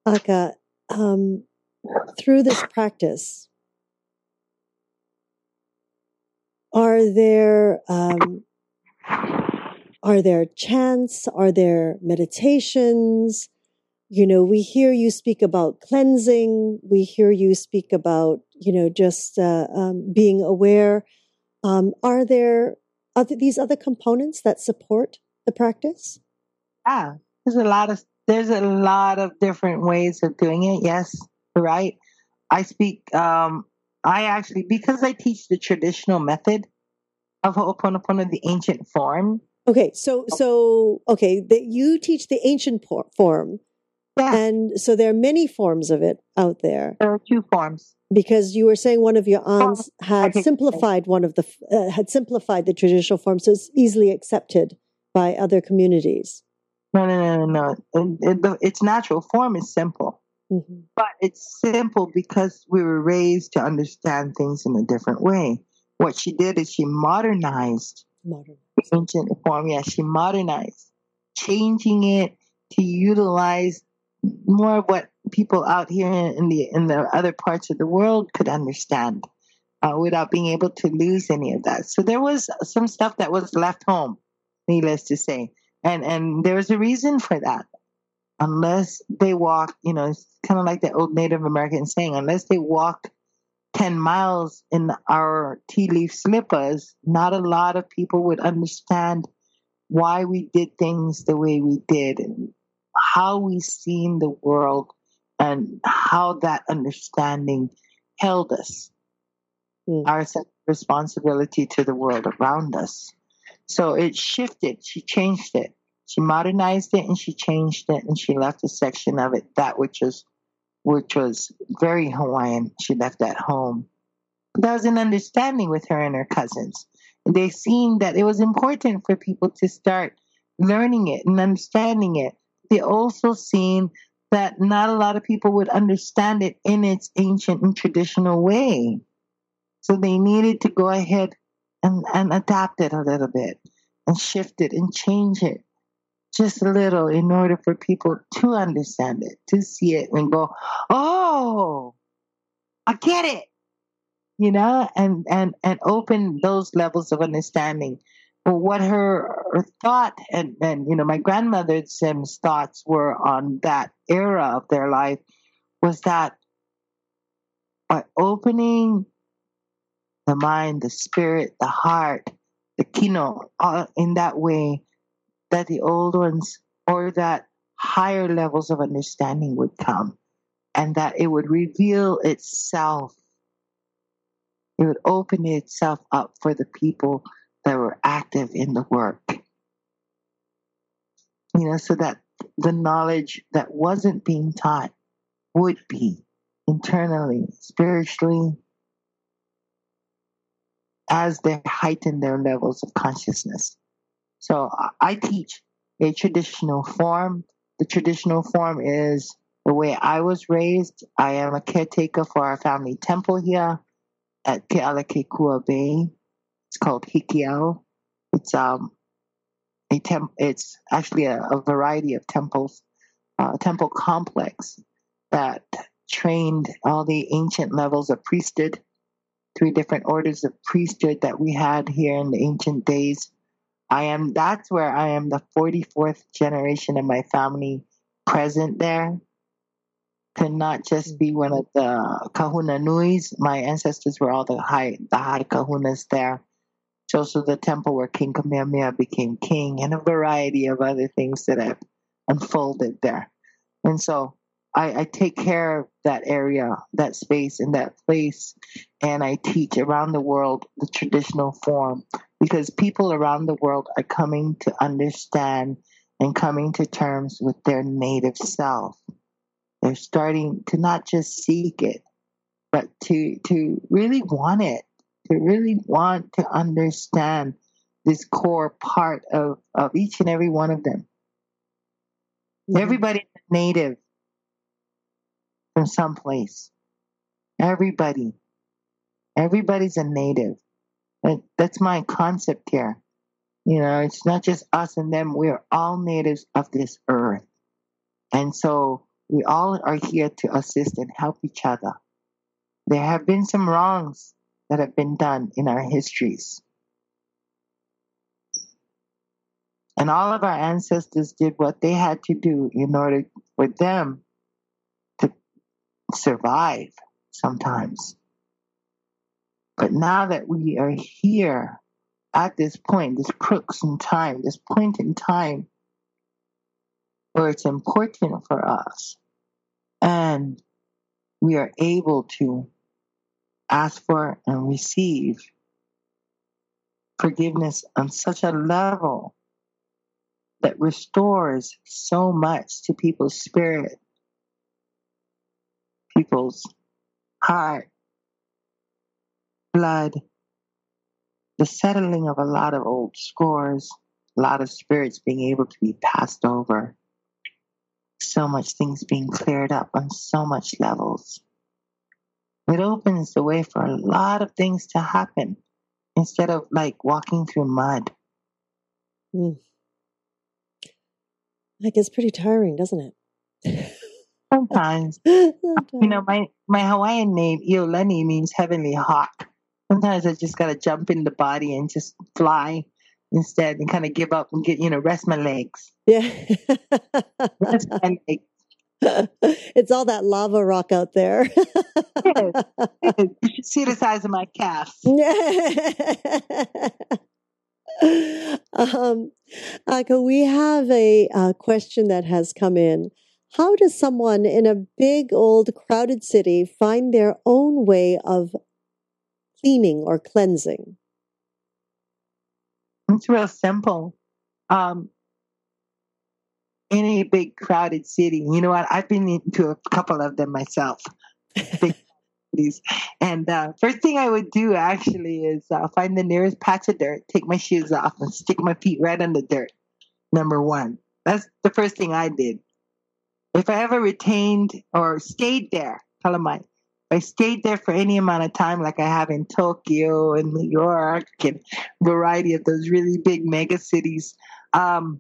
Aka, um, through this practice, are there um, are there chants? Are there meditations? You know, we hear you speak about cleansing. We hear you speak about you know just uh, um, being aware. Um, are there other, these other components that support the practice? Yeah, there's a lot of there's a lot of different ways of doing it. Yes, right. I speak. Um, I actually because I teach the traditional method of Ho'oponopono, the ancient form. Okay, so so okay, that you teach the ancient por- form, Yeah, and so there are many forms of it out there. there are two forms. Because you were saying one of your aunts had simplified one of the uh, had simplified the traditional form, so it's easily accepted by other communities. No, no, no, no, no. It, it, its natural form is simple, hmm but it's simple because we were raised to understand things in a different way. What she did is she modernized Modern. the ancient form. Yeah, she modernized, changing it to utilize more of what people out here in the in the other parts of the world could understand, uh, without being able to lose any of that. So there was some stuff that was left home, needless to say, and and there was a reason for that. Unless they walk, you know, it's kind of like the old Native American saying, unless they walk 10 miles in our ti leaf slippers, not a lot of people would understand why we did things the way we did how we seen the world and how that understanding held us, Mm. our sense of responsibility to the world around us. So it shifted. She changed it. She modernized it and she changed it and she left a section of it, that which was which was very Hawaiian. She left at home. That was an understanding with her and her cousins. They seen that it was important for people to start learning it and understanding it. They also seen that not a lot of people would understand it in its ancient and traditional way. So they needed to go ahead and, and adapt it a little bit and shift it and change it just a little in order for people to understand it, to see it and go, oh, I get it. You know, and, and, and open those levels of understanding. What her, thought and, and, you know, my grandmother's um, thoughts were on that era of their life was that by opening the mind, the spirit, the heart, the kino, in that way, that the old ones or that higher levels of understanding would come and that it would reveal itself. It would open itself up for the people that were active in the work. You know, so that the knowledge that wasn't being taught would be internally, spiritually, as they heighten their levels of consciousness. So I- teach a traditional form. The traditional form is the way I was raised. I am a caretaker for our family temple here at Kealakekua Bay. It's called Hikiau. It's um a temp. It's actually a, a variety of temples, uh, temple complex that trained all the ancient levels of priesthood three different orders of priesthood that we had here in the ancient days. I am, that's where I am the 44th generation of my family present there. To not just be one of the kahuna nuis. My ancestors were all the high, the high kahunas there. It's also the temple where King Kamehameha became king and a variety of other things that have unfolded there. And so I, I, take care of that area, that space, and that place, and I teach around the world the traditional form because people around the world are coming to understand and coming to terms with their native self. They're starting to not just seek it, but to to really want it, to really want to understand this core part of, of each and every one of them. Mm-hmm. Everybody native from someplace. Everybody. Everybody's a native. That's my concept here. You know, it's not just us and them. We're all natives of this earth. And so we all are here to assist and help each other. There have been some wrongs that have been done in our histories. And all of our ancestors did what they had to do in order for them to survive sometimes. But now that we are here at this point, this crux in time, this point in time where it's important for us, and we are able to ask for and receive forgiveness on such a level that restores so much to people's spirit people's heart, blood, the settling of a lot of old scores, a lot of spirits being able to be passed over, so much things being cleared up on so much levels. It opens the way for a lot of things to happen instead of like walking through mud. Mm. Like it's pretty tiring, doesn't it? Sometimes, you know, my, my Hawaiian name, Iolani, means heavenly hawk. Sometimes I just got to jump in the body and just fly instead and kind of give up and get, you know, rest my legs. Yeah. rest my legs. It's all that lava rock out there. You should see the size of my calves. um, Aka, we have a, a question that has come in. How does someone in a big, old, crowded city find their own way of cleaning or cleansing? It's real simple. Um, in a big, crowded city, you know what? I've been into a couple of them myself. and uh, first thing I would do actually is uh, find the nearest patch of dirt, take my shoes off, and stick my feet right on the dirt. Number one. That's the first thing I did. If I ever retained or stayed there, Kalamai, if I stayed there for any amount of time, like I have in Tokyo and New York and variety of those really big mega cities, um,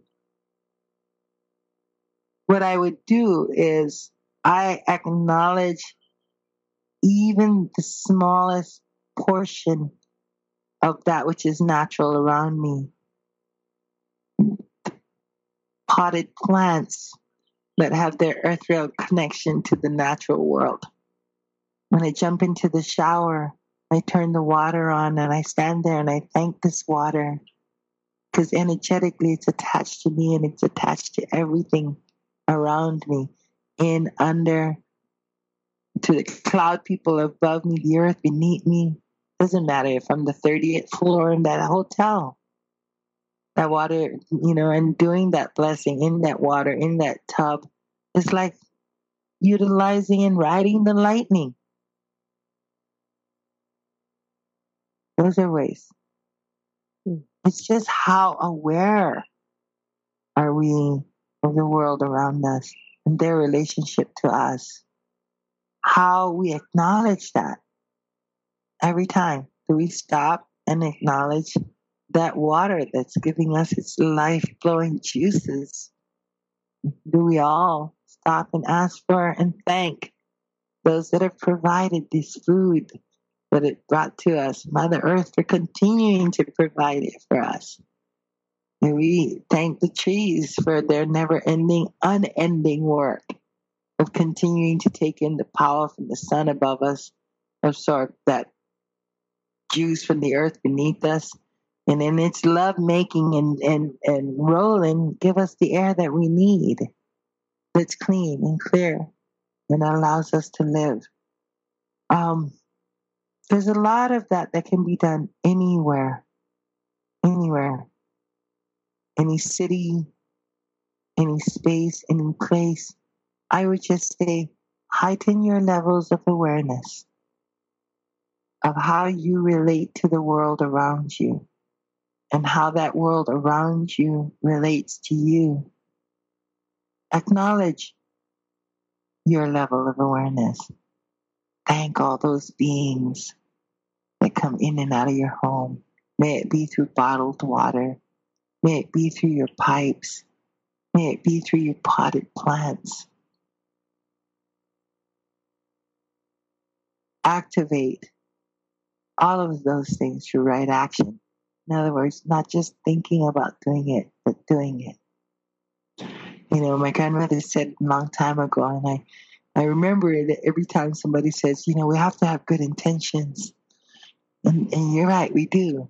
what I would do is I acknowledge even the smallest portion of that which is natural around me. Potted plants, that have their earthreal connection to the natural world. When I jump into the shower, I turn the water on and I stand there and I thank this water because energetically it's attached to me and it's attached to everything around me, in, under, to the cloud people above me, the earth beneath me. Doesn't matter if I'm the 30th floor in that hotel that water, you know, and doing that blessing in that water, in that tub, is like utilizing and riding the lightning. Those are ways. Hmm. It's just how aware are we of the world around us and their relationship to us. How we acknowledge that every time. Do we stop and acknowledge that water that's giving us its life flowing juices. Do we all stop and ask for and thank those that have provided this food, that it brought to us, Mother Earth, for continuing to provide it for us. And we thank the trees for their never ending, unending work of continuing to take in the power from the sun above us, absorb that juice from the earth beneath us, and in its love making and, and, and rolling, give us the air that we need that's clean and clear and allows us to live. Um, there's a lot of that that can be done anywhere, anywhere, any city, any space, any place. I would just say heighten your levels of awareness of how you relate to the world around you and how that world around you relates to you. Acknowledge your level of awareness. Thank all those beings that come in and out of your home. May it be through bottled water. May it be through your pipes. May it be through your potted plants. Activate all of those things through right action. In other words, not just thinking about doing it, but doing it. You know, my grandmother said a long time ago, and I, I remember it every time somebody says, you know, we have to have good intentions. And, and you're right, we do.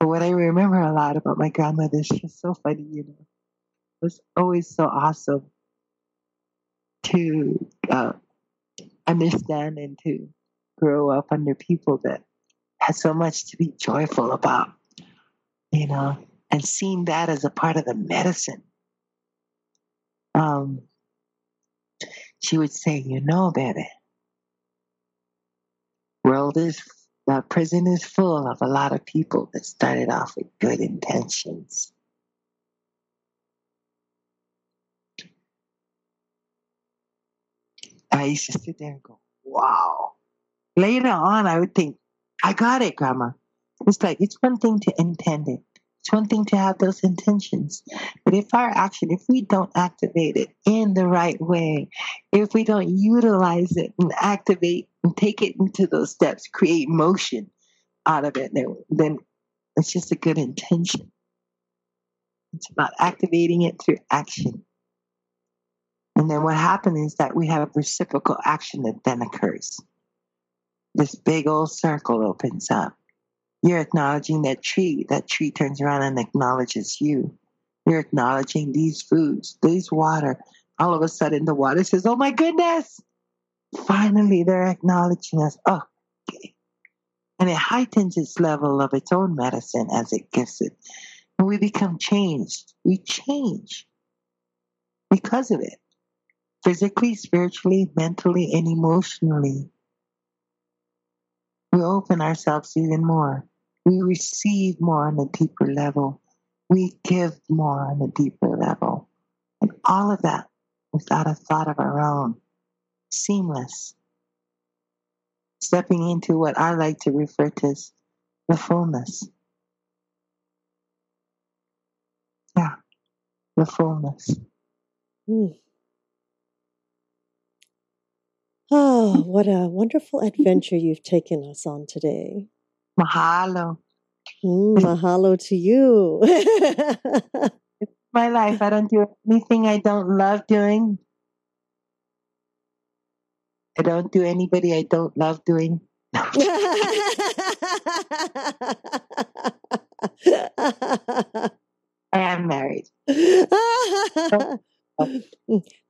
What I remember a lot about my grandmother, is she's so funny, you know. It was always so awesome to uh, understand and to grow up under people that had so much to be joyful about, you know, and seeing that as a part of the medicine. Um, she would say, you know, baby, world is prison is full of a lot of people that started off with good intentions. I used to sit there and go, wow. Later on, I would think, I got it, Grandma. It's like, it's one thing to intend it. It's one thing to have those intentions. But if our action, if we don't activate it in the right way, if we don't utilize it and activate and take it into those steps, create motion out of it, then, it's just a good intention. It's about activating it through action. And then what happens is that we have a reciprocal action that then occurs. This big old circle opens up you're acknowledging that tree. That tree turns around and acknowledges you. You're acknowledging these foods, these water. All of a sudden, the water says, Oh my goodness! Finally, they're acknowledging us. Oh, okay. And it heightens its level of its own medicine as it gives it. And we become changed. We change because of it physically, spiritually, mentally, and emotionally. We open ourselves even more. We receive more on a deeper level. We give more on a deeper level. And all of that without a thought of our own. Seamless. Stepping into what I like to refer to as the fullness. Yeah, the fullness. Mm. Oh, what a wonderful adventure you've taken us on today. Mahalo. Mm, mahalo to you. it's my life. I don't do anything I don't love doing. I don't do anybody I don't love doing. I am married.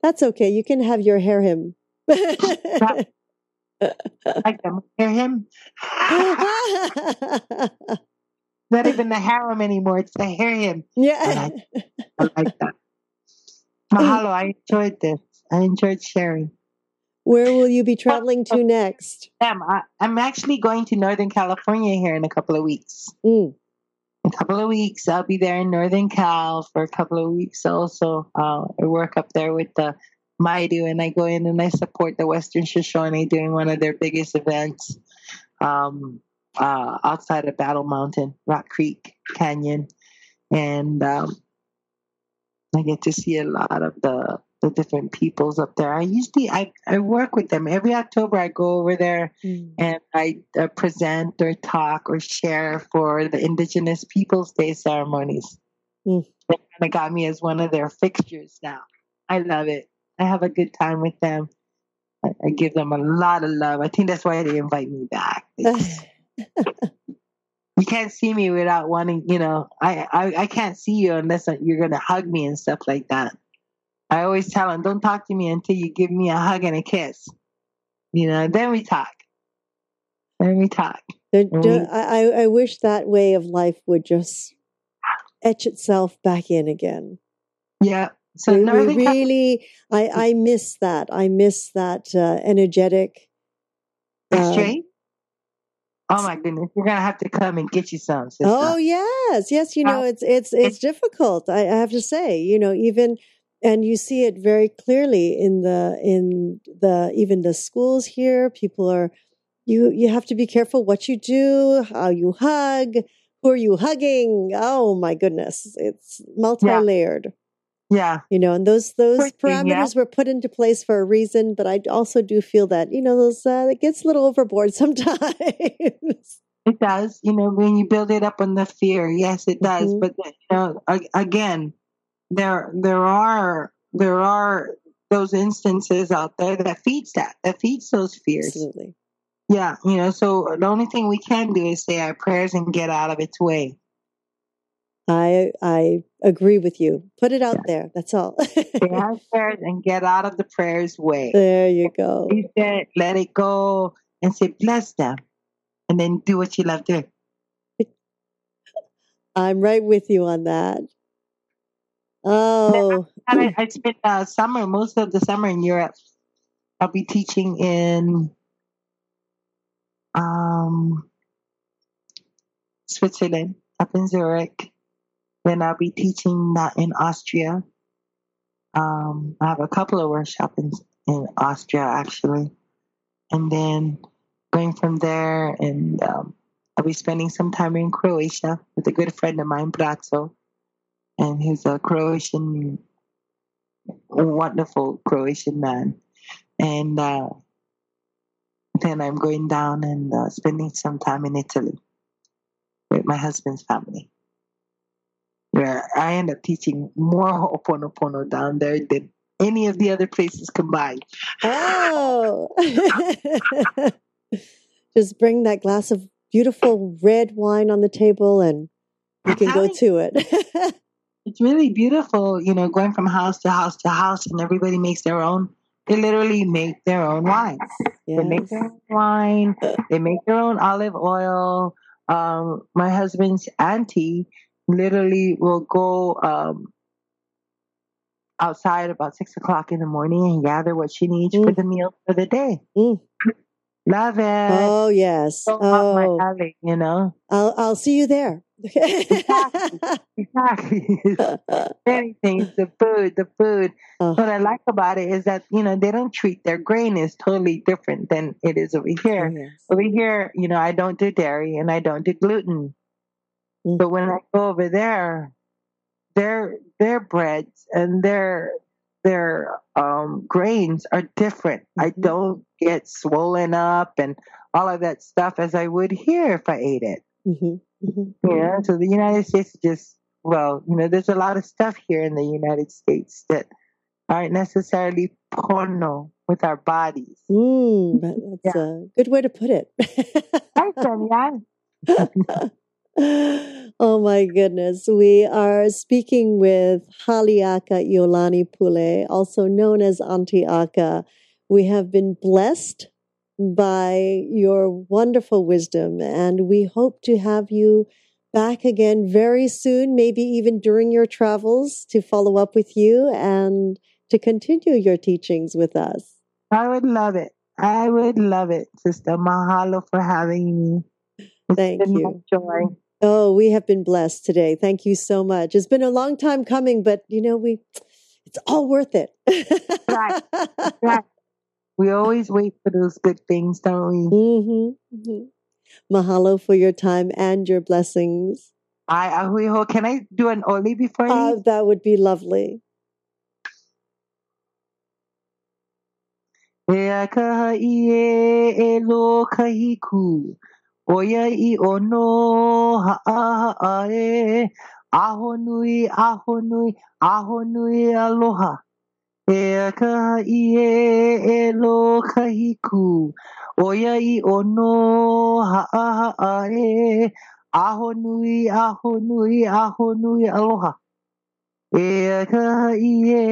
That's okay. You can have your hair him. I can hear him. Not even the harem anymore. It's the hear him. Yeah. I, I like that. Mahalo. I enjoyed this. I enjoyed sharing. Where will you be traveling to next? Am I, am actually going to Northern California here in a couple of weeks. Mm. A couple of weeks, I'll be there in Northern Cal for a couple of weeks. Also, uh, I work up there with the Maidu, and I go in and I support the Western Shoshone doing one of their biggest events um, uh, outside of Battle Mountain, Rock Creek Canyon, and um, I get to see a lot of the the different peoples up there. I usually I, I work with them every October. I go over there Mm. and I uh, present or talk or share for the Indigenous Peoples Day ceremonies. Mm. They kind of got me as one of their fixtures now. I love it. I have a good time with them. I, I give them a lot of love. I think that's why they invite me back. you can't see me without wanting, you know, I, I, I can't see you unless uh, you're going to hug me and stuff like that. I always tell them, don't talk to me until you give me a hug and a kiss. You know, then we talk. Then we talk. I, I- I wish that way of life would just etch itself back in again. Yeah. So we, we really, I, I miss that. I miss that uh, energetic. uh. Oh my goodness, you're gonna have to come and get you some. Sister. Oh yes, yes. You know, it's it's it's difficult. I, I have to say, you know, even and you see it very clearly in the in the even the schools here. People are you you have to be careful what you do, how you hug, who are you hugging. Oh my goodness, it's multi-layered. Yeah, You know, and those those parameters yeah. were put into place for a reason. But I also do feel that you know those uh, it gets a little overboard sometimes. it does. You know, when you build it up on the fear, yes, it does. Mhm. But you know, again, there there are there are those instances out there that feeds that that feeds those fears. Absolutely. Yeah, you know. So the only thing we can do is say our prayers and get out of its way. I I agree with you. Put it out there. That's all. Prayers and get out of the prayers' way. there you go. He said, let it go and say, bless them. And then do what you love to. I'm right with you on that. Oh, I, I spent uh, summer, most of the summer in Europe. I'll be teaching in um, Switzerland, up in Zurich. Then I'll be teaching that in Austria. Um, I have a couple of workshops in, in Austria, actually. And then going from there, and um, I'll be spending some time in Croatia with a good friend of mine, Braco. And he's a Croatian, wonderful Croatian man. And uh, then I'm going down and uh, spending some time in Italy with my husband's family. Where I end up teaching more Ho'oponopono down there than any of the other places combined. oh. Just bring that glass of beautiful red wine on the table and you can go to it. it's really beautiful, you know, going from house to house to house, and everybody makes their own. They literally make their own wine. They make their own wine. They make their own olive oil. Um, my husband's auntie literally will go um, outside about six o'clock in the morning and gather what she needs for Mm. the meal for the day. Mm. Love it. Oh, yes. so Oh, my alley, you know. I'll, I'll see you there. Exactly. Anything, the food, the food. Oh. What I like about it is that you know they don't treat their grain is totally different than it is over here. Oh, yes. Over here, you know, I don't do dairy and I don't do gluten. Mm. But when I go over there, their their breads and their their um, grains are different. I Mhm. don't get swollen up and all of that stuff as I would here if I ate it. Mhm, mhm. Yeah. So the United States is just well, you know, there's a lot of stuff here in the United States that aren't necessarily pono with our bodies. Mm, that- that's a good way to put it. Danielle? oh my goodness. We are speaking with Haleaka Iolani Pule, also known as Auntie Aka. We have been blessed by your wonderful wisdom, and we hope to have you back again very soon, maybe even during your travels to follow up with you and to continue your teachings with us. I would love it. I would love it, Sister. Mahalo for having me. It's Thank you. joy. Oh, we have been blessed today. Thank you so much. It's been a long time coming, but you know, we it's all worth it. Right. Right. We always wait for those good things, don't we? hmm hmm Mahalo for your time and your blessings. I, Ahuiho, can I do an oli before you? Uh, that would be lovely. Ea kaha ie e lo kahiku. Oia i ono haa haa e. Aho nui, aho nui, aho nui aloha. E a ka i e e lo kahi ku. Oia i ono haa haa e. Aho nui, aho nui, aho nui aloha. E a ka i e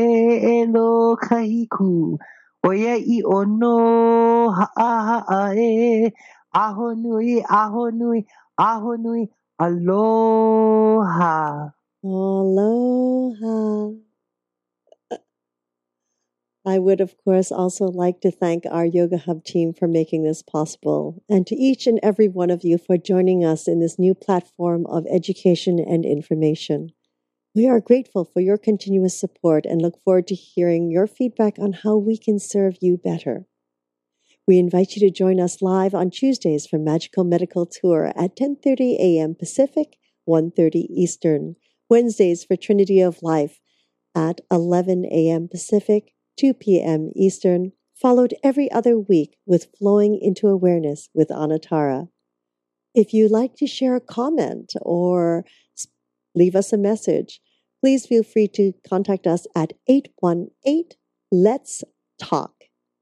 e lo kahi ku. Oia i ono haa haa e. e. Aho nui, aho nui, aho nui aloha. Aloha. I would, of course, also like to thank our Yoga Hub team for making this possible, and to each and every one of you for joining us in this new platform of education and information. We are grateful for your continuous support and look forward to hearing your feedback on how we can serve you better. We invite you to join us live on Tuesdays for Magical Medical Tour at 10:30 a.m. Pacific, 1:30 Eastern. Wednesdays for Trinity of Life at 11 a.m. Pacific, 2 p.m. Eastern, followed every other week with Flowing into Awareness with Anatara. If you'd like to share a comment or leave us a message, please feel free to contact us at 818 Let's Talk.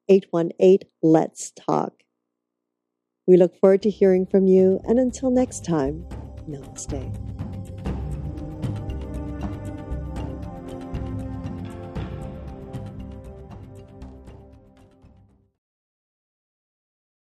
818 Let's Talk. We look forward to hearing from you, and until next time, namaste.